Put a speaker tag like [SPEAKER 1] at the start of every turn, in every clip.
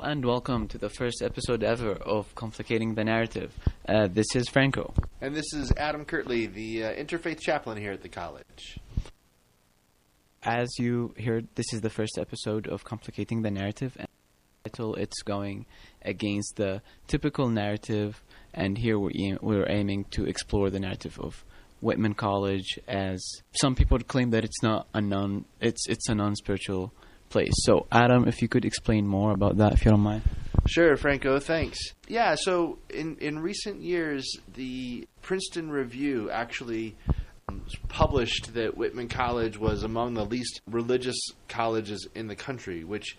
[SPEAKER 1] Hello and welcome to the first episode ever of Complicating the Narrative. Uh, this is Franco.
[SPEAKER 2] And this is Adam Kirtley, the uh, interfaith chaplain here at the college.
[SPEAKER 1] As you heard, this is the first episode of Complicating the Narrative. And the title it's going against the typical narrative, and here we're, aim- we're aiming to explore the narrative of Whitman College as some people claim that it's not a non it's it's a non spiritual place. So Adam, if you could explain more about that if you don't mind.
[SPEAKER 2] Sure, Franco, thanks. Yeah, so in, in recent years, the Princeton Review actually um, published that Whitman College was among the least religious colleges in the country, which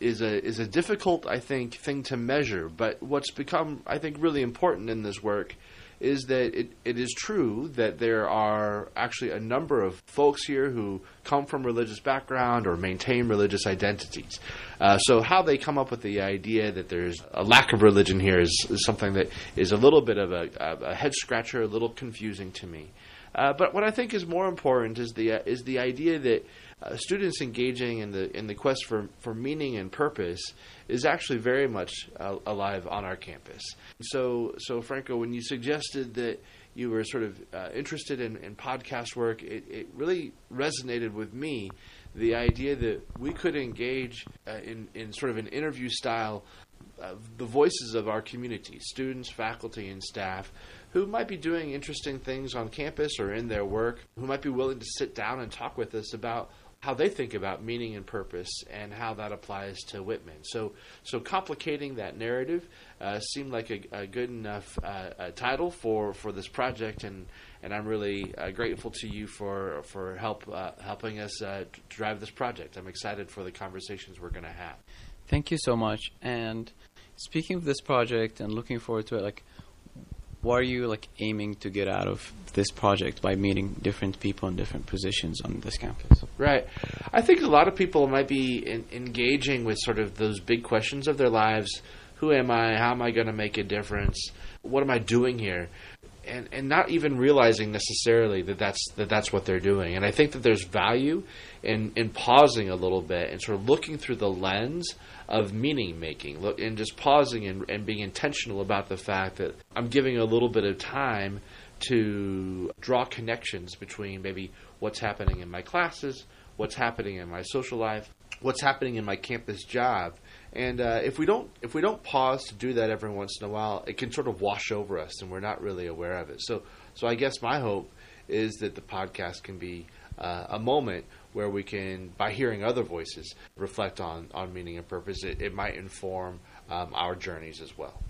[SPEAKER 2] is a is a difficult, I think, thing to measure. But what's become, I think, really important in this work is that it, it is true that there are actually a number of folks here who come from religious background or maintain religious identities. Uh, so how they come up with the idea that there's a lack of religion here is, is something that is a little bit of a, a head scratcher, a little confusing to me. Uh, but what I think is more important is the uh, is the idea that uh, students engaging in the in the quest for, for meaning and purpose is actually very much uh, alive on our campus. So so Franco, when you suggested that you were sort of uh, interested in, in podcast work, it, it really resonated with me. The idea that we could engage uh, in in sort of an interview style the voices of our community, students, faculty, and staff, who might be doing interesting things on campus or in their work, who might be willing to sit down and talk with us about how they think about meaning and purpose and how that applies to Whitman. So, so complicating that narrative uh, seemed like a, a good enough uh, a title for, for this project, and, and I'm really uh, grateful to you for for help uh, helping us uh, drive this project. I'm excited for the conversations we're going to have.
[SPEAKER 1] Thank you so much. And speaking of this project and looking forward to it, like, what are you like aiming to get out of this project by meeting different people in different positions on this campus?
[SPEAKER 2] Right. I think a lot of people might be in, engaging with sort of those big questions of their lives. Who am I? How am I going to make a difference? What am I doing here? And, and not even realizing necessarily that that's that that's what they're doing. And I think that there's value in in pausing a little bit and sort of looking through the lens of meaning making, look and just pausing and, and being intentional about the fact that I'm giving a little bit of time to draw connections between maybe what's happening in my classes, what's happening in my social life, what's happening in my campus job. And uh, if we don't if we don't pause to do that every once in a while, it can sort of wash over us, and we're not really aware of it. So so I guess my hope is that the podcast can be uh, a moment where we can, by hearing other voices, reflect on, on meaning and purpose. It, it might inform um, our journeys as well.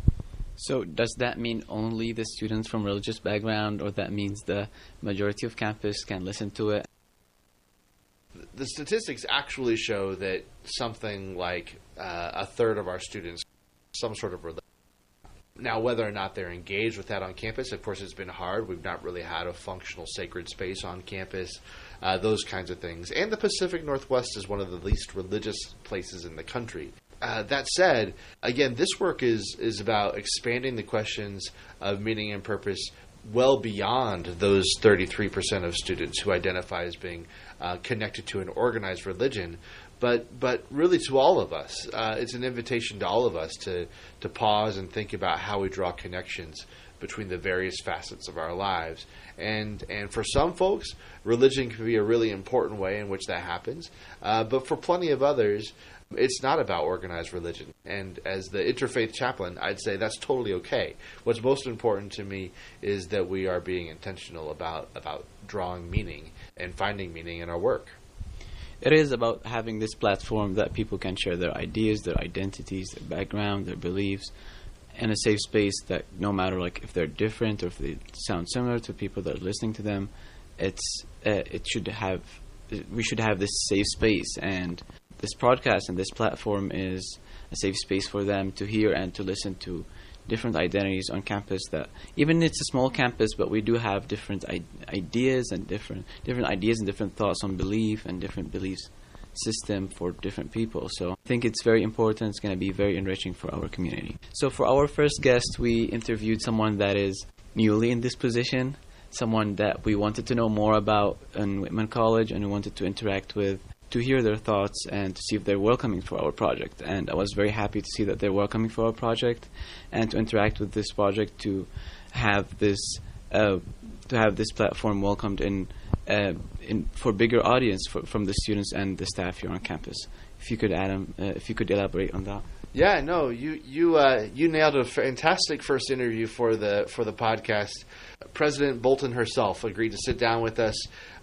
[SPEAKER 1] So, does that mean only the students from religious background, or that means the majority of campus can listen to it?
[SPEAKER 2] The statistics actually show that something like uh, a third of our students, some sort of religion. Now, whether or not they're engaged with that on campus, of course, it's been hard. We've not really had a functional sacred space on campus, uh, those kinds of things. And the Pacific Northwest is one of the least religious places in the country. Uh, that said, again, this work is is about expanding the questions of meaning and purpose well beyond those 33% of students who identify as being uh, connected to an organized religion, but but really to all of us. Uh, it's an invitation to all of us to to pause and think about how we draw connections between the various facets of our lives. And and for some folks, religion can be a really important way in which that happens. Uh, but for plenty of others, it's not about organized religion. And as the interfaith chaplain, I'd say that's totally okay. What's most important to me is that we are being intentional about about drawing meaning and finding meaning in our work.
[SPEAKER 1] It is about having this platform that people can share their ideas, their identities, their background, their beliefs, in a safe space that no matter like if they're different or if they sound similar to people that are listening to them, it's uh, it should have we should have this safe space and this podcast and this platform is a safe space for them to hear and to listen to different identities on campus that even it's a small campus but we do have different I- ideas and different different ideas and different thoughts on belief and different beliefs system for different people. So i think it's very important. It's going to be very enriching for our community. So for our first guest we interviewed someone that is newly in this position someone that we wanted to know more about in whitman college and we wanted to interact with to hear their thoughts and to see if they're welcoming for our project. And I was very happy to see that they're welcoming for our project and to interact with this project to have this uh, to have this platform welcomed in, uh, in for bigger audience for, from the students and the staff here on campus. If you could, Adam, uh, if you could elaborate on that.
[SPEAKER 2] Yeah, no, you you uh, you nailed a fantastic first interview for the for the podcast. President Bolton herself agreed to sit down with us.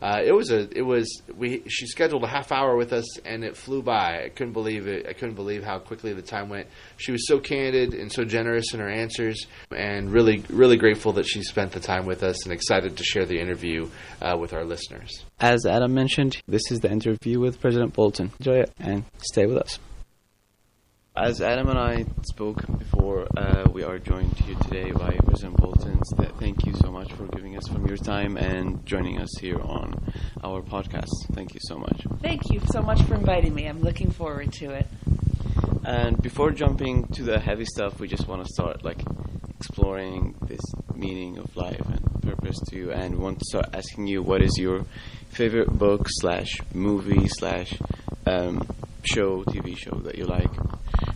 [SPEAKER 2] Uh, it was a it was we she scheduled a half hour with us and it flew by. I couldn't believe it. I couldn't believe how quickly the time went. She was so candid and so generous in her answers, and really really grateful that she spent the time with us and excited to share the interview uh, with our listeners.
[SPEAKER 1] As Adam mentioned, this is the interview with President Bolton. Enjoy it and stay with us. As Adam and I spoke before, uh, we are joined here today by President Bolton. Thank you so much for giving us from your time and joining us here on our podcast. Thank you so much.
[SPEAKER 3] Thank you so much for inviting me. I'm looking forward to it.
[SPEAKER 1] And before jumping to the heavy stuff, we just want to start like exploring this meaning of life and purpose to you. And we want to start asking you, what is your favorite book slash movie slash um, show, TV show that you like?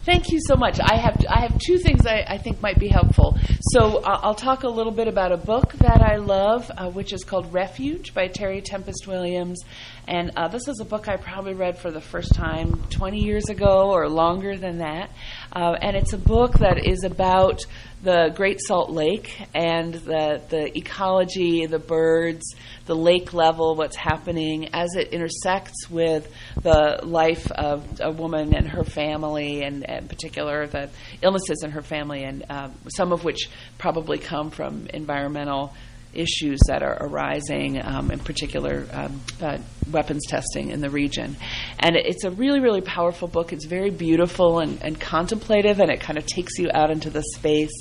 [SPEAKER 3] Thank you so much. I have I have two things I, I think might be helpful. So uh, I'll talk a little bit about a book that I love, uh, which is called Refuge by Terry Tempest Williams, and uh, this is a book I probably read for the first time 20 years ago or longer than that. Uh, and it's a book that is about the Great Salt Lake and the, the ecology, the birds, the lake level, what's happening as it intersects with the life of a woman and her family, and in particular the illnesses in her family, and uh, some of which probably come from environmental issues that are arising, um, in particular um, uh, weapons testing in the region. And it's a really, really powerful book. It's very beautiful and, and contemplative, and it kind of takes you out into the space.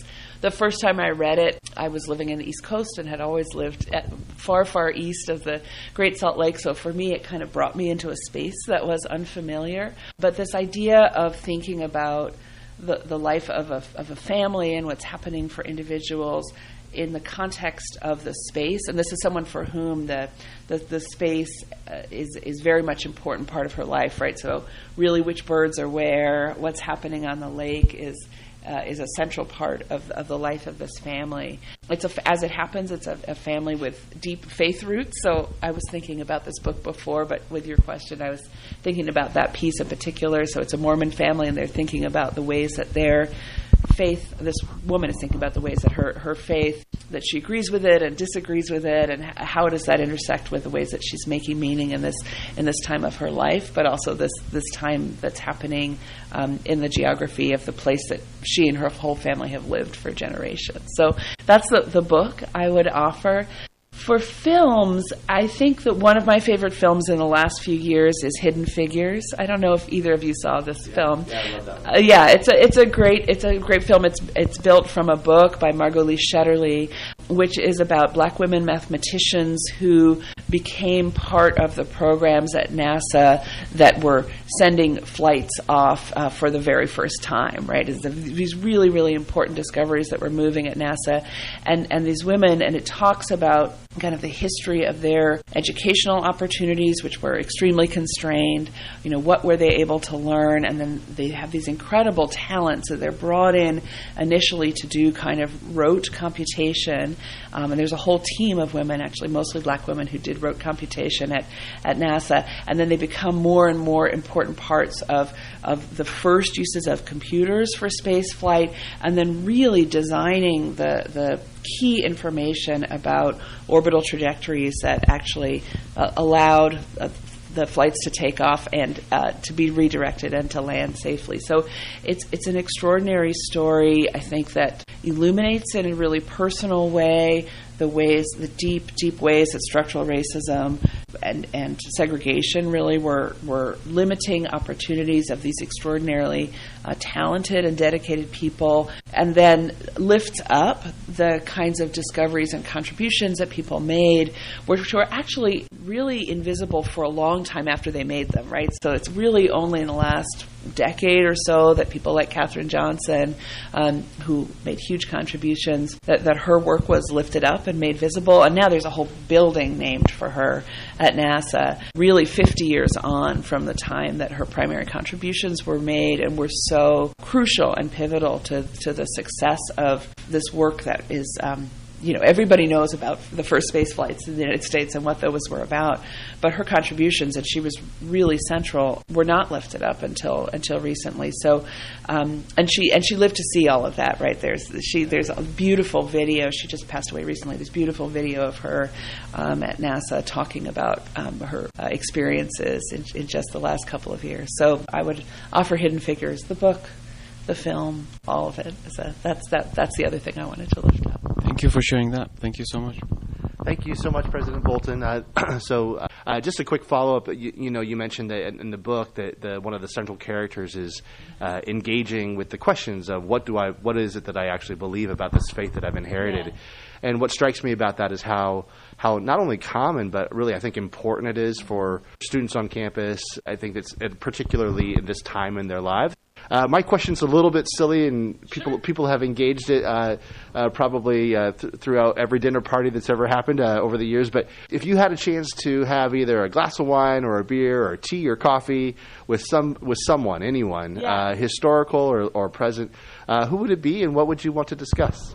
[SPEAKER 3] The first time I read it, I was living in the East Coast and had always lived far, far east of the Great Salt Lake. So for me, it kind of brought me into a space that was unfamiliar. But this idea of thinking about the, the life of a, of a family and what's happening for individuals in the context of the space, and this is someone for whom the the, the space uh, is is very much important part of her life, right? So really, which birds are where, what's happening on the lake is. Uh, is a central part of, of the life of this family. It's a, as it happens, it's a, a family with deep faith roots. So I was thinking about this book before, but with your question, I was thinking about that piece in particular. So it's a Mormon family, and they're thinking about the ways that their faith, this woman is thinking about the ways that her, her faith, that she agrees with it and disagrees with it, and how does that intersect with the ways that she's making meaning in this in this time of her life, but also this this time that's happening um, in the geography of the place that she and her whole family have lived for generations. So that's the, the book I would offer. For films, I think that one of my favorite films in the last few years is Hidden Figures. I don't know if either of you saw this
[SPEAKER 2] yeah,
[SPEAKER 3] film.
[SPEAKER 2] Yeah, I love that.
[SPEAKER 3] Uh, yeah, it's a it's a great it's a great film. It's it's built from a book by Margot Lee Shetterly, which is about black women mathematicians who became part of the programs at NASA that were sending flights off uh, for the very first time. Right, it's these really really important discoveries that were moving at NASA, and and these women, and it talks about kind of the history of their educational opportunities, which were extremely constrained. You know, what were they able to learn? And then they have these incredible talents that they're brought in initially to do kind of rote computation. Um, and there's a whole team of women, actually mostly black women, who did rote computation at, at NASA. And then they become more and more important parts of, of the first uses of computers for space flight, and then really designing the, the key information about orbital trajectories that actually uh, allowed uh, the flights to take off and uh, to be redirected and to land safely. So it's it's an extraordinary story. I think that illuminates in a really personal way the ways, the deep, deep ways that structural racism and, and segregation really were, were limiting opportunities of these extraordinarily uh, talented and dedicated people and then lift up the kinds of discoveries and contributions that people made, which were actually really invisible for a long time after they made them, right? So it's really only in the last decade or so that people like Katherine Johnson, um, who made huge contributions, that, that her work was lifted up and made visible. And now there's a whole building named for her at NASA, really 50 years on from the time that her primary contributions were made and were so crucial and pivotal to, to the success of this work that is. Um, you know, everybody knows about the first space flights in the United States and what those were about, but her contributions, and she was really central, were not lifted up until until recently. So, um, and she and she lived to see all of that. Right there's she there's a beautiful video. She just passed away recently. This beautiful video of her um, at NASA talking about um, her uh, experiences in, in just the last couple of years. So, I would offer Hidden Figures, the book, the film, all of it. So that's that. That's the other thing I wanted to lift up.
[SPEAKER 1] Thank you for sharing that. Thank you so much.
[SPEAKER 2] Thank you so much, President Bolton. Uh, so, uh, just a quick follow up. You, you, know, you mentioned that in the book that the, one of the central characters is uh, engaging with the questions of what do I, what is it that I actually believe about this faith that I've inherited. Yeah. And what strikes me about that is how how not only common but really I think important it is for students on campus. I think it's particularly in this time in their lives. Uh, my question's a little bit silly, and people sure. people have engaged it uh, uh, probably uh, th- throughout every dinner party that's ever happened uh, over the years. But if you had a chance to have either a glass of wine or a beer or tea or coffee with some with someone, anyone,
[SPEAKER 3] yeah.
[SPEAKER 2] Uh, historical or, or present, who would it be, and what would you want to discuss?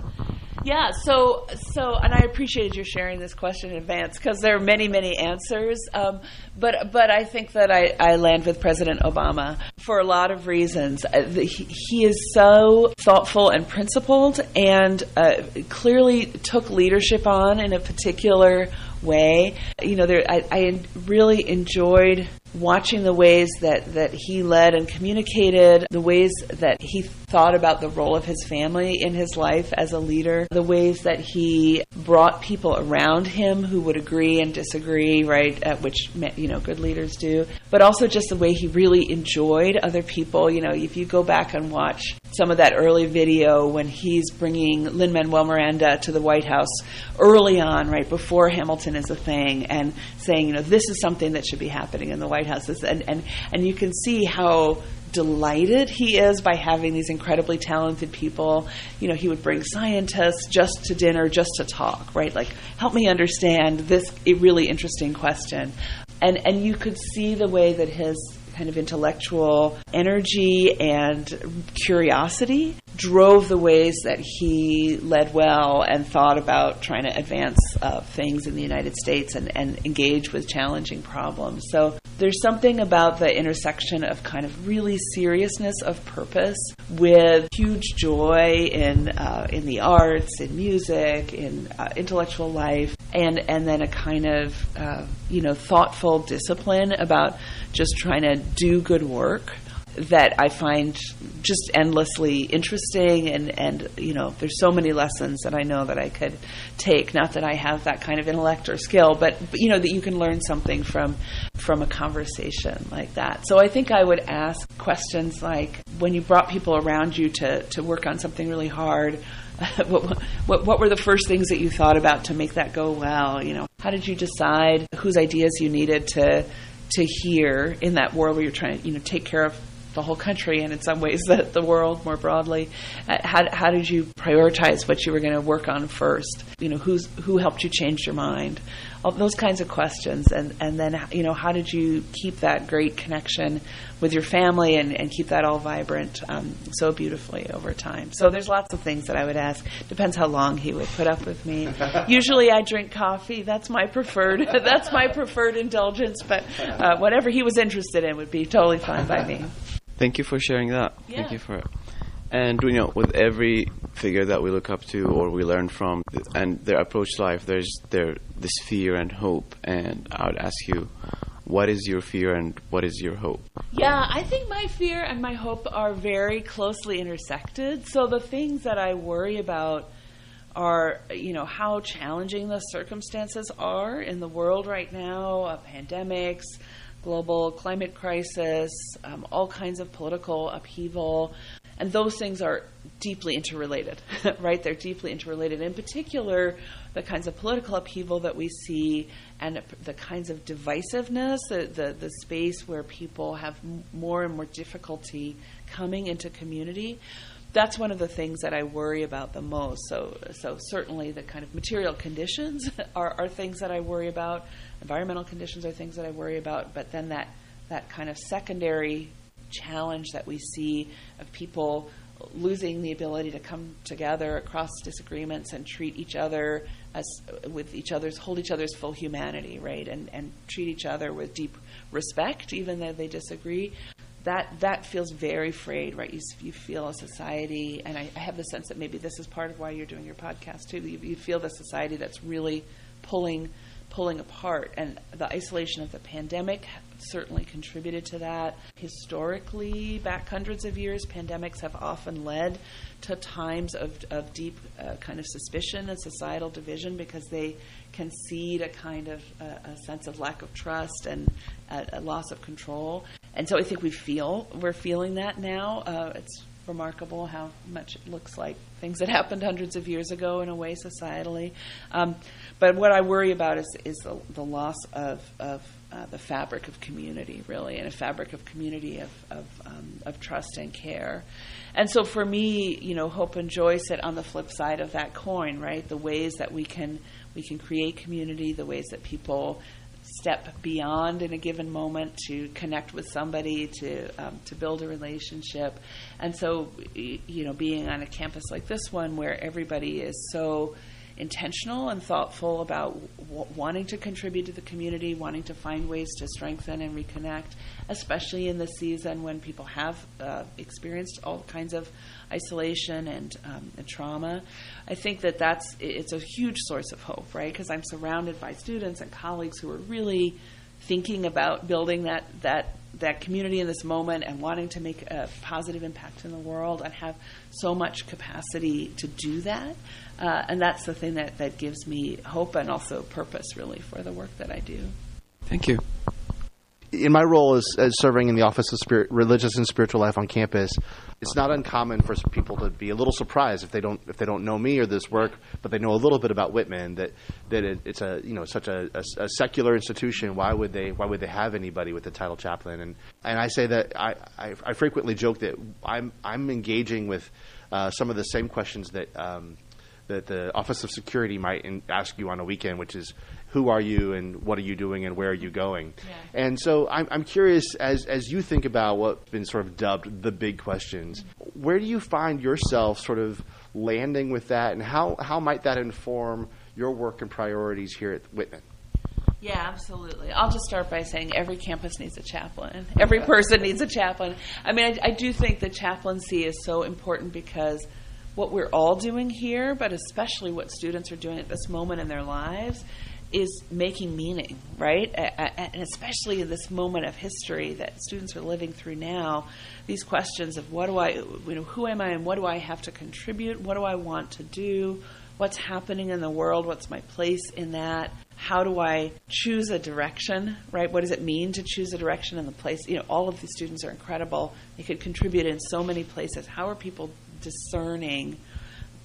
[SPEAKER 3] Yeah, so so, and I appreciated you sharing this question in advance because there are many, many answers. Um, but but I think that I, I land with President Obama for a lot of reasons. Uh, he, he, is so thoughtful and principled, and uh, clearly took leadership on in a particular way. You know, there, I, I really enjoyed watching the ways that, that he led and communicated, the ways that he thought about the role of his family in his life as a leader, the ways that he brought people around him who would agree and disagree, right, at which you know good leaders do, but also just the way he really enjoyed other people. You know, if you go back and watch some of that early video when he's bringing Lin Manuel Miranda to the White House early on, right before Hamilton is a thing, and saying, you know, this is something that should be happening in the White House, and and and you can see how delighted he is by having these incredibly talented people. You know, he would bring scientists just to dinner, just to talk, right? Like, help me understand this really interesting question. And and you could see the way that his kind of intellectual energy and curiosity drove the ways that he led well and thought about trying to advance uh, things in the United States and, and engage with challenging problems. So there's something about the intersection of kind of really seriousness of purpose with huge joy in uh, in the arts, in music, in uh, intellectual life, and and then a kind of uh, you know thoughtful discipline about just trying to do good work that I find just endlessly interesting and, and you know there's so many lessons that I know that I could take. Not that I have that kind of intellect or skill but, but you know that you can learn something from from a conversation like that. So I think I would ask questions like when you brought people around you to, to work on something really hard what, what, what were the first things that you thought about to make that go well? You know how did you decide whose ideas you needed to to hear in that world where you're trying to you know take care of the whole country and in some ways the, the world more broadly. Uh, how, how did you prioritize what you were going to work on first? You know, who's, who helped you change your mind? All those kinds of questions. And, and then, you know, how did you keep that great connection with your family and, and keep that all vibrant um, so beautifully over time? So there's lots of things that I would ask. Depends how long he would put up with me. Usually I drink coffee. That's my preferred, that's my preferred indulgence. But uh, whatever he was interested in would be totally fine by me.
[SPEAKER 1] Thank you for sharing that.
[SPEAKER 3] Yeah.
[SPEAKER 1] Thank you for it. And you know, with every figure that we look up to or we learn from, and their approach to life, there's there this fear and hope. And I would ask you, what is your fear and what is your hope?
[SPEAKER 3] Yeah, I think my fear and my hope are very closely intersected. So the things that I worry about are, you know, how challenging the circumstances are in the world right now, uh, pandemics, global climate crisis, um, all kinds of political upheaval. and those things are deeply interrelated, right? They're deeply interrelated. In particular, the kinds of political upheaval that we see and the kinds of divisiveness, the, the, the space where people have more and more difficulty coming into community. That's one of the things that I worry about the most. So, so certainly the kind of material conditions are, are things that I worry about. Environmental conditions are things that I worry about. But then that that kind of secondary challenge that we see of people losing the ability to come together across disagreements and treat each other as with each other's hold each other's full humanity, right? And and treat each other with deep respect, even though they disagree. That that feels very frayed, right? You, you feel a society, and I, I have the sense that maybe this is part of why you're doing your podcast too. You, you feel the society that's really pulling pulling apart, and the isolation of the pandemic certainly contributed to that. Historically, back hundreds of years, pandemics have often led to times of, of deep uh, kind of suspicion and societal division because they seed a kind of uh, a sense of lack of trust and a, a, loss of control. And so I think we feel we're feeling that now. Uh, it's remarkable how much it looks like things that happened hundreds of years ago in a way societally. Um, but what I worry about is, is the, the loss of, of uh, the fabric of community, really, and a fabric of community of, of, um, of trust and care. And so for me, you know, hope and joy sit on the flip side of that coin, right? The ways that we can we can create community, the ways that people step beyond in a given moment to connect with somebody, to um, to build a relationship, and so you know, being on a campus like this one where everybody is so intentional and thoughtful about w- wanting to contribute to the community, wanting to find ways to strengthen and reconnect, especially in the season when people have uh, experienced all kinds of isolation and, um, and, trauma. I think that that's it's a huge source of hope, right? Because I'm surrounded by students and colleagues who are really thinking about building that that that community in this moment and wanting to make a positive impact in the world and have so much capacity to do that. Uh, and that's the thing that, that gives me hope and also purpose, really, for the work that I do.
[SPEAKER 1] Thank you.
[SPEAKER 2] In my role as, as serving in the Office of Spirit, Religious and Spiritual Life on campus, it's not uncommon for people to be a little surprised if they don't if they don't know me or this work, but they know a little bit about Whitman. That that it, it's a you know such a, a, a, secular institution. Why would they why would they have anybody with the title chaplain? And and I say that I I, I frequently joke that I'm I'm engaging with uh, some of the same questions that. Um, that the Office of Security might in, ask you on a weekend, which is who are you and what are you doing and where are you going? Yeah. And so I'm, I'm curious, as, as you think about what's been sort of dubbed the big questions, where do you find yourself sort of landing with that and how, how might that inform your work and priorities here at Whitman?
[SPEAKER 3] Yeah, absolutely. I'll just start by saying every campus needs a chaplain. Every person needs a chaplain. I mean, I, I do think the chaplaincy is so important because – what we're all doing here, but especially what students are doing at this moment in their lives, is making meaning, right? And especially in this moment of history that students are living through now, these questions of what do I, you know, who am I and what do I have to contribute? What do I want to do? What's happening in the world? What's my place in that? How do I choose a direction, right? What does it mean to choose a direction and the place? You know, all of these students are incredible. They could contribute in so many places. How are people discerning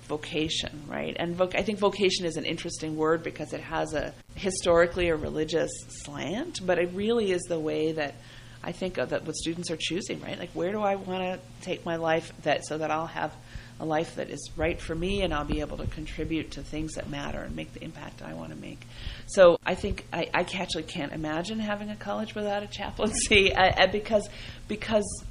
[SPEAKER 3] vocation, right? And voc- I think vocation is an interesting word because it has a historically a religious slant, but it really is the way that I think of that what students are choosing, right? Like where do I want to take my life that so that I'll have a life that is right for me and I'll be able to contribute to things that matter and make the impact I want to make. So I think I, I actually can't imagine having a college without a chaplaincy uh, because because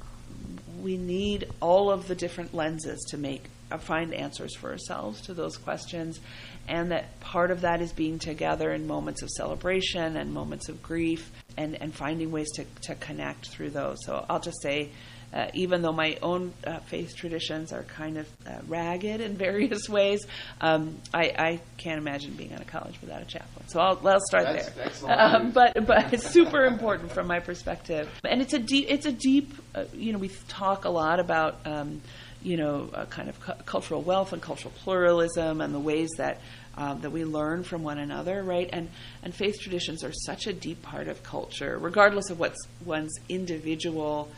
[SPEAKER 3] we need all of the different lenses to make uh, find answers for ourselves to those questions and that part of that is being together in moments of celebration and moments of grief and, and finding ways to, to connect through those so i'll just say uh, even though my own uh, faith traditions are kind of uh, ragged in various ways, um, I, I, can't imagine being on a college without a chaplain. So I'll, I'll start
[SPEAKER 2] That's
[SPEAKER 3] there. Um, but but it's super important from my perspective, and it's a deep it's a deep uh, you know we talk a lot about. Um, you know, kind of cu- cultural wealth and cultural pluralism, and the ways that um, that we learn from one another, right? And and faith traditions are such a deep part of culture, regardless of what one's individual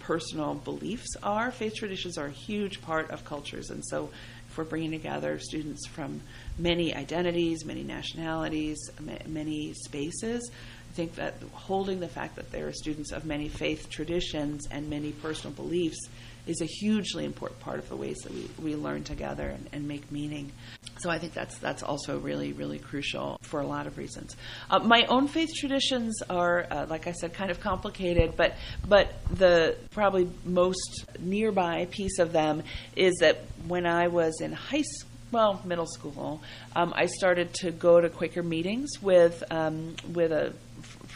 [SPEAKER 3] personal beliefs are. Faith traditions are a huge part of cultures, and so if we're bringing together students from many identities, many nationalities, many spaces, I think that holding the fact that there are students of many faith traditions and many personal beliefs is a hugely important part of the ways that we, we learn together and, and make meaning. So I think that's that's also really really crucial for a lot of reasons. Uh, my own faith traditions are, uh, like I said, kind of complicated, but but the probably most nearby piece of them is that when I was in high school well, middle school, um, I started to go to Quaker meetings with um, with a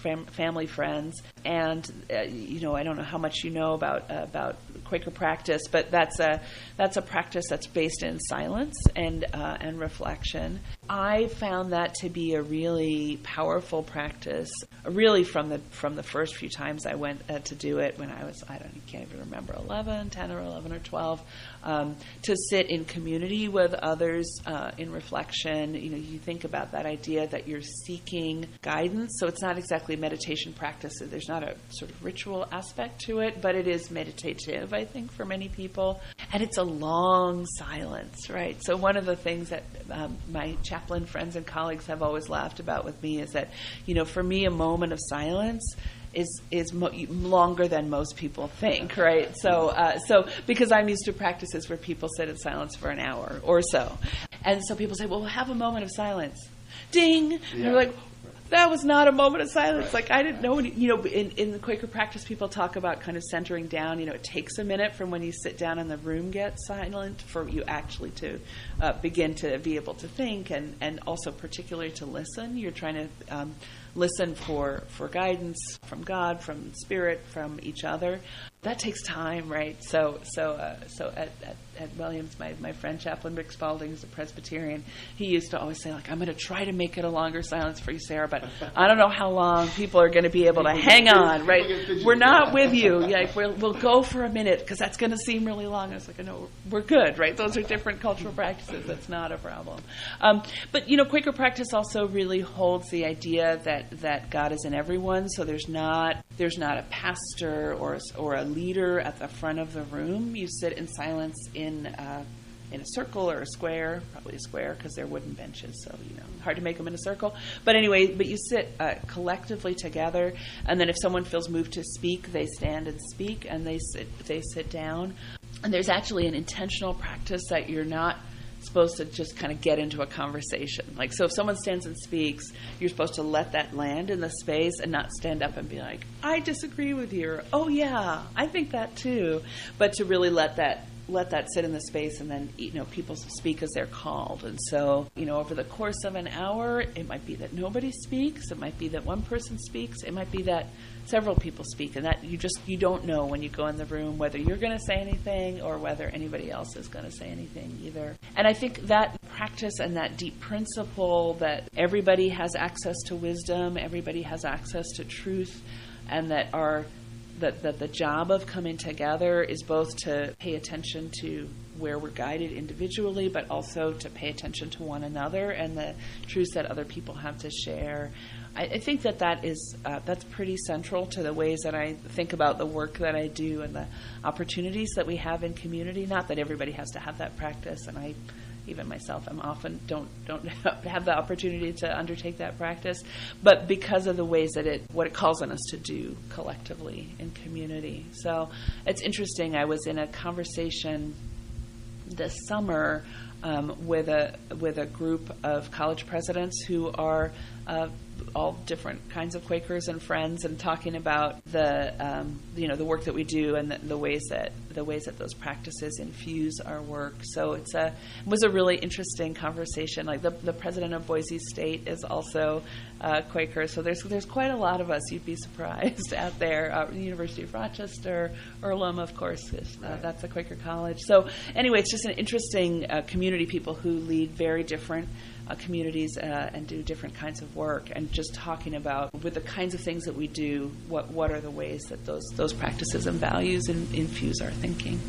[SPEAKER 3] fam- family friends, and uh, you know I don't know how much you know about uh, about Quaker practice, but that's a that's a practice that's based in silence and uh, and reflection. I found that to be a really powerful practice, really from the from the first few times I went uh, to do it when I was I don't can't even remember 11, 10 or 11 or 12, um, to sit in community with others uh, in reflection. You know, you think about that idea that you're seeking guidance, so it's not exactly meditation practice. There's not a sort of ritual aspect to it, but it is meditative, I think, for many people, and it's a long silence, right? So one of the things that um, my chaplain friends and colleagues have always laughed about with me is that, you know, for me, a moment of silence is is mo- longer than most people think, right? So uh, so because I'm used to practices where people sit in silence for an hour or so, and so people say, "Well, we'll have a moment of silence." Ding! Yeah. And you're like, that was not a moment of silence. Like I didn't know. Any, you know, in, in the Quaker practice, people talk about kind of centering down. You know, it takes a minute from when you sit down and the room gets silent for you actually to uh, begin to be able to think, and and also particularly to listen. You're trying to um, listen for for guidance from God, from Spirit, from each other. That takes time, right? So so uh, so at, at at Williams, my, my friend Chaplain Rick Spalding is a Presbyterian. He used to always say, like, I'm going to try to make it a longer silence for you, Sarah, but I don't know how long people are going to be able to hang on, right? We're not with you. Yeah, we'll, we'll go for a minute because that's going to seem really long. I was like, no, we're good, right? Those are different cultural practices. That's not a problem. Um, but, you know, Quaker practice also really holds the idea that, that God is in everyone. So there's not, there's not a pastor or, or a leader at the front of the room. You sit in silence in uh, in a circle or a square, probably a square because they're wooden benches, so you know hard to make them in a circle. But anyway, but you sit uh, collectively together, and then if someone feels moved to speak, they stand and speak, and they sit they sit down. And there's actually an intentional practice that you're not supposed to just kind of get into a conversation. Like, so if someone stands and speaks, you're supposed to let that land in the space and not stand up and be like, I disagree with you, or, oh yeah, I think that too. But to really let that let that sit in the space and then you know people speak as they're called and so you know over the course of an hour it might be that nobody speaks it might be that one person speaks it might be that several people speak and that you just you don't know when you go in the room whether you're going to say anything or whether anybody else is going to say anything either and i think that practice and that deep principle that everybody has access to wisdom everybody has access to truth and that our that, that the job of coming together is both to pay attention to where we're guided individually, but also to pay attention to one another and the truths that other people have to share. I, I think that that is uh, that's pretty central to the ways that I think about the work that I do and the opportunities that we have in community. Not that everybody has to have that practice, and I even myself, I'm often don't don't have the opportunity to undertake that practice, but because of the ways that it what it calls on us to do collectively in community. So it's interesting. I was in a conversation this summer um, with a with a group of college presidents who are uh, all different kinds of Quakers and friends, and talking about the um, you know the work that we do and the, the, ways that the ways that those practices infuse our work. So it's a it was a really interesting conversation. Like the the president of Boise State is also uh, Quaker, so there's there's quite a lot of us. You'd be surprised out there. Uh, the University of Rochester, Earlham, of course, is, uh, right. that's a Quaker college. So anyway, it's just an interesting uh, community. People who lead very different uh, communities uh, and do different kinds of work, and just talking about with the kinds of things that we do, what what are the ways that those those practices and values in, infuse our thinking.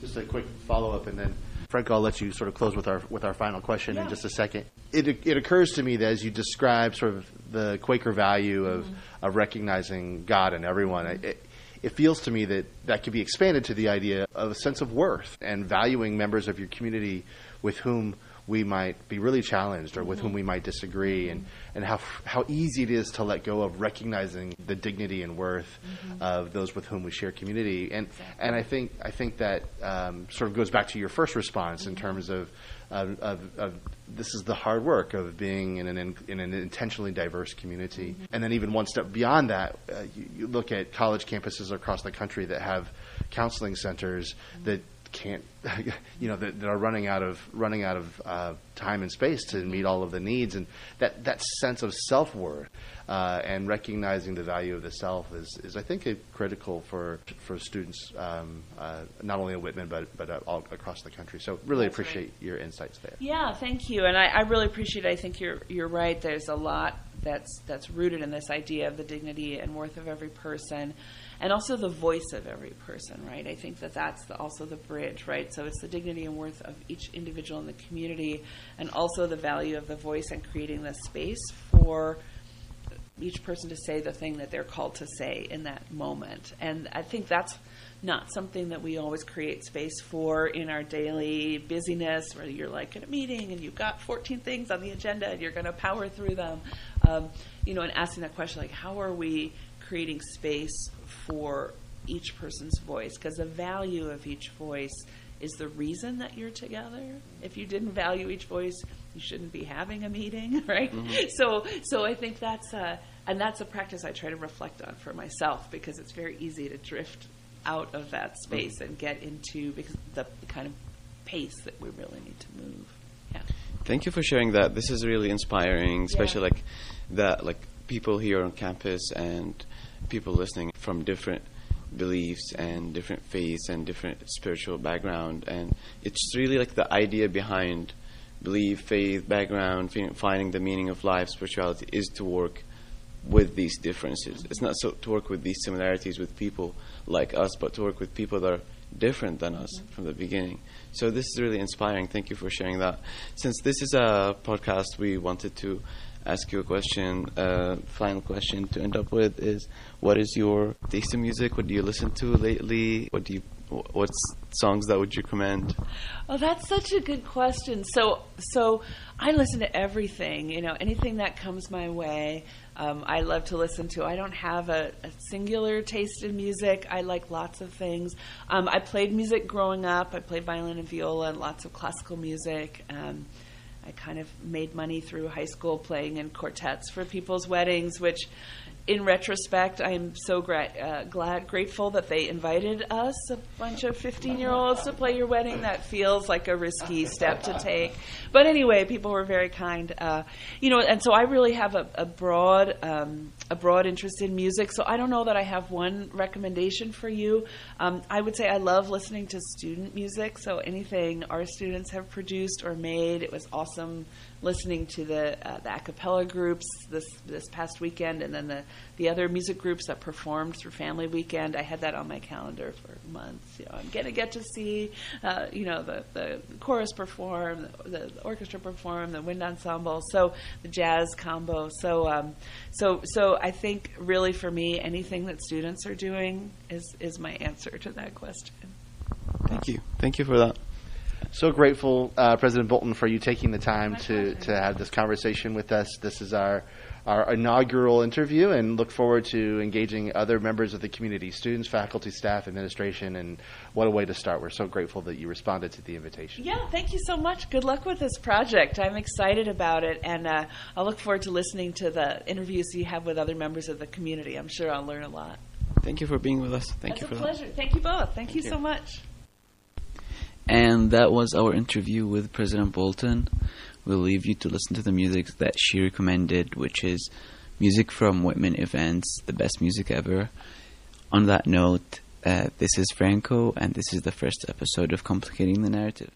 [SPEAKER 2] Just a quick follow up, and then. Frank, I'll let you sort of close with our with our final question yeah. in just a second. It it occurs to me that as you describe sort of the Quaker value of mm-hmm. of recognizing God in everyone, it, it feels to me that that could be expanded to the idea of a sense of worth and valuing members of your community with whom we might be really challenged or with whom mm-hmm. we might disagree mm-hmm. and, and how, how easy it is to let go of recognizing the dignity and worth mm-hmm. of those with whom we share community. And and I think I think that um, sort of goes back to your first response in terms of, of, of, of this is the hard work of being in an in an intentionally diverse community. And then even one step beyond that uh, you, you look at college campuses across the country that have counseling centers that can't you know that, that are running out of running out of uh, time and space to meet all of the needs and that that sense of self worth uh, and recognizing the value of the self is, is I think a critical for for students um, uh, not only at Whitman but but uh, all across the country so really
[SPEAKER 3] That's right.
[SPEAKER 2] appreciate your insights there
[SPEAKER 3] Yeah, thank you, and I, I really appreciate. it. I think you're you're right. There's a lot that's that's rooted in this idea of the dignity and worth of every person, and also the voice of every person. Right. I think that that's the, also the bridge. Right. So it's the dignity and worth of each individual in the community, and also the value of the voice and creating the space for each person to say the thing that they're called to say in that moment. And I think that's not something that we always create space for in our daily busyness, where you're like at a meeting and you've got 14 things on the agenda and you're going to power through them. Um, you know, and asking that question, like, how are we creating space for each person's voice? Because the value of each voice is the reason that you're together. If you didn't value each voice, you shouldn't be having a meeting, right? Mm-hmm. So, so I think that's a, and that's a practice I try to reflect on for myself because it's very easy to drift out of that space mm-hmm. and get into because the kind of pace that we really need to move. Yeah.
[SPEAKER 1] Thank you for sharing that. This is really inspiring, especially like that, like people here on campus and people listening from different beliefs and different faiths and different spiritual background. And it's really like the idea behind belief, faith, background, finding the meaning of life, spirituality is to work with these differences. It's not so to work with these similarities with people like us, but to work with people that are different than us mm-hmm. from the beginning. So this is really inspiring. Thank you for sharing that. Since this is a podcast, we wanted to ask you a question. Uh, final question to end up with is: What is your taste in music? What do you listen to lately? What do you? What songs that would you recommend?
[SPEAKER 3] Oh, that's such a good question. So, so I listen to everything. You know, anything that comes my way, um, I love to listen to. I don't have a, a singular taste in music. I like lots of things. Um, I played music growing up. I played violin and viola and lots of classical music. Um, I kind of made money through high school playing in quartets for people's weddings, which, in retrospect, I'm so gra- uh, glad, grateful that they invited us, a bunch of 15 year olds, to play your wedding. That feels like a risky step to take. But anyway, people were very kind. Uh, you know, and so I really have a, a broad, um, a broad interest in music. So I don't know that I have one recommendation for you. Um, I would say I love listening to student music. So anything our students have produced or made, it was awesome listening to the uh, the a cappella groups this this past weekend, and then the the other music groups that performed through Family Weekend. I had that on my calendar for months. You know, I'm gonna get to see, uh, you know, the the chorus perform, the, the orchestra perform, the wind ensemble, so the jazz combo. So um, so so I think really for me, anything that students are doing is is my answer to that question.
[SPEAKER 1] Thank you. Thank you for that.
[SPEAKER 2] So grateful, uh, President Bolton, for you taking the time
[SPEAKER 3] My
[SPEAKER 2] to,
[SPEAKER 3] pleasure.
[SPEAKER 2] to have this conversation with us. This is our our inaugural interview, and look forward to engaging other members of the community, students, faculty, staff, administration, and what a way to start. We're so grateful that you responded to the invitation.
[SPEAKER 3] Yeah, thank you so much. Good luck with this project. I'm excited about it, and uh, I'll look forward to listening to the interviews you have with other members of the community. I'm sure I'll learn a lot.
[SPEAKER 1] Thank you for being with us. Thank
[SPEAKER 3] That's
[SPEAKER 1] you
[SPEAKER 3] a
[SPEAKER 1] for that.
[SPEAKER 3] pleasure. Thank you both. Thank, you
[SPEAKER 1] you.
[SPEAKER 3] so much.
[SPEAKER 1] And that was our interview with President Bolton. We'll leave you to listen to the music that she recommended, which is music from Whitman events, the best music ever. On that note, uh, this is Franco, and this is the first episode of Complicating the Narrative.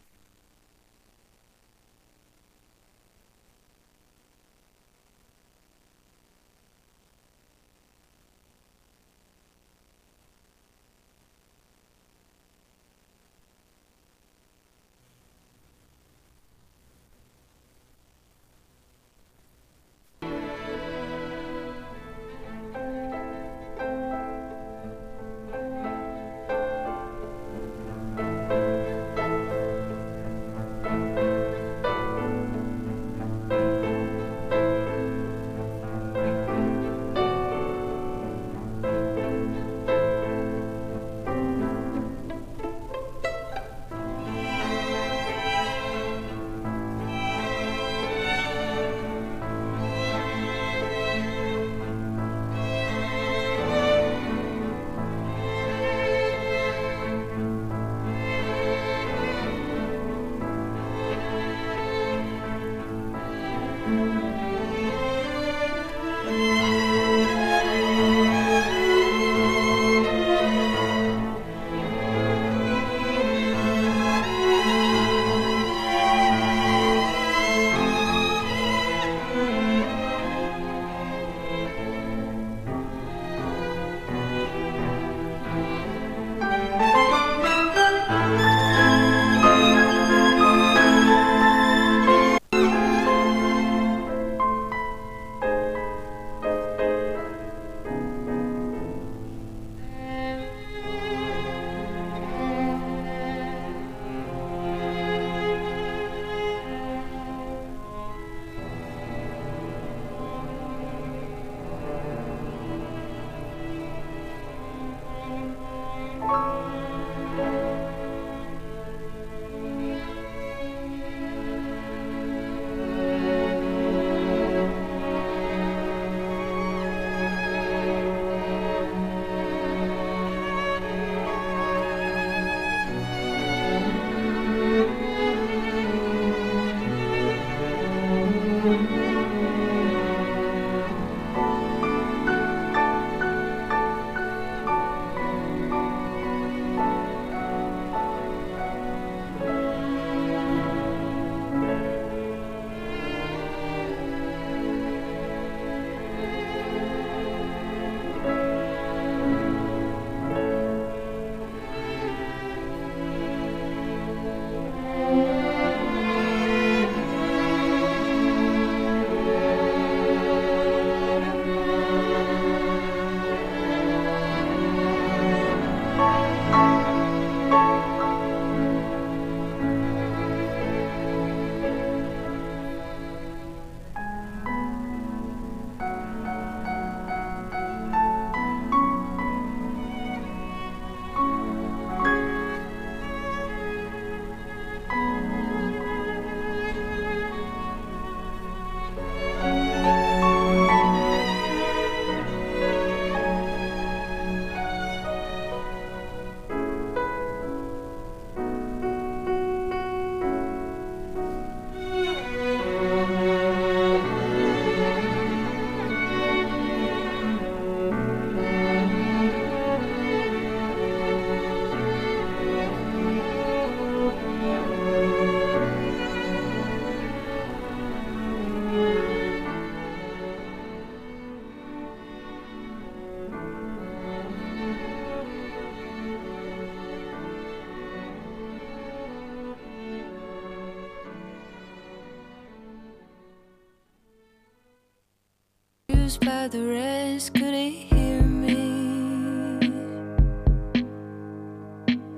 [SPEAKER 4] By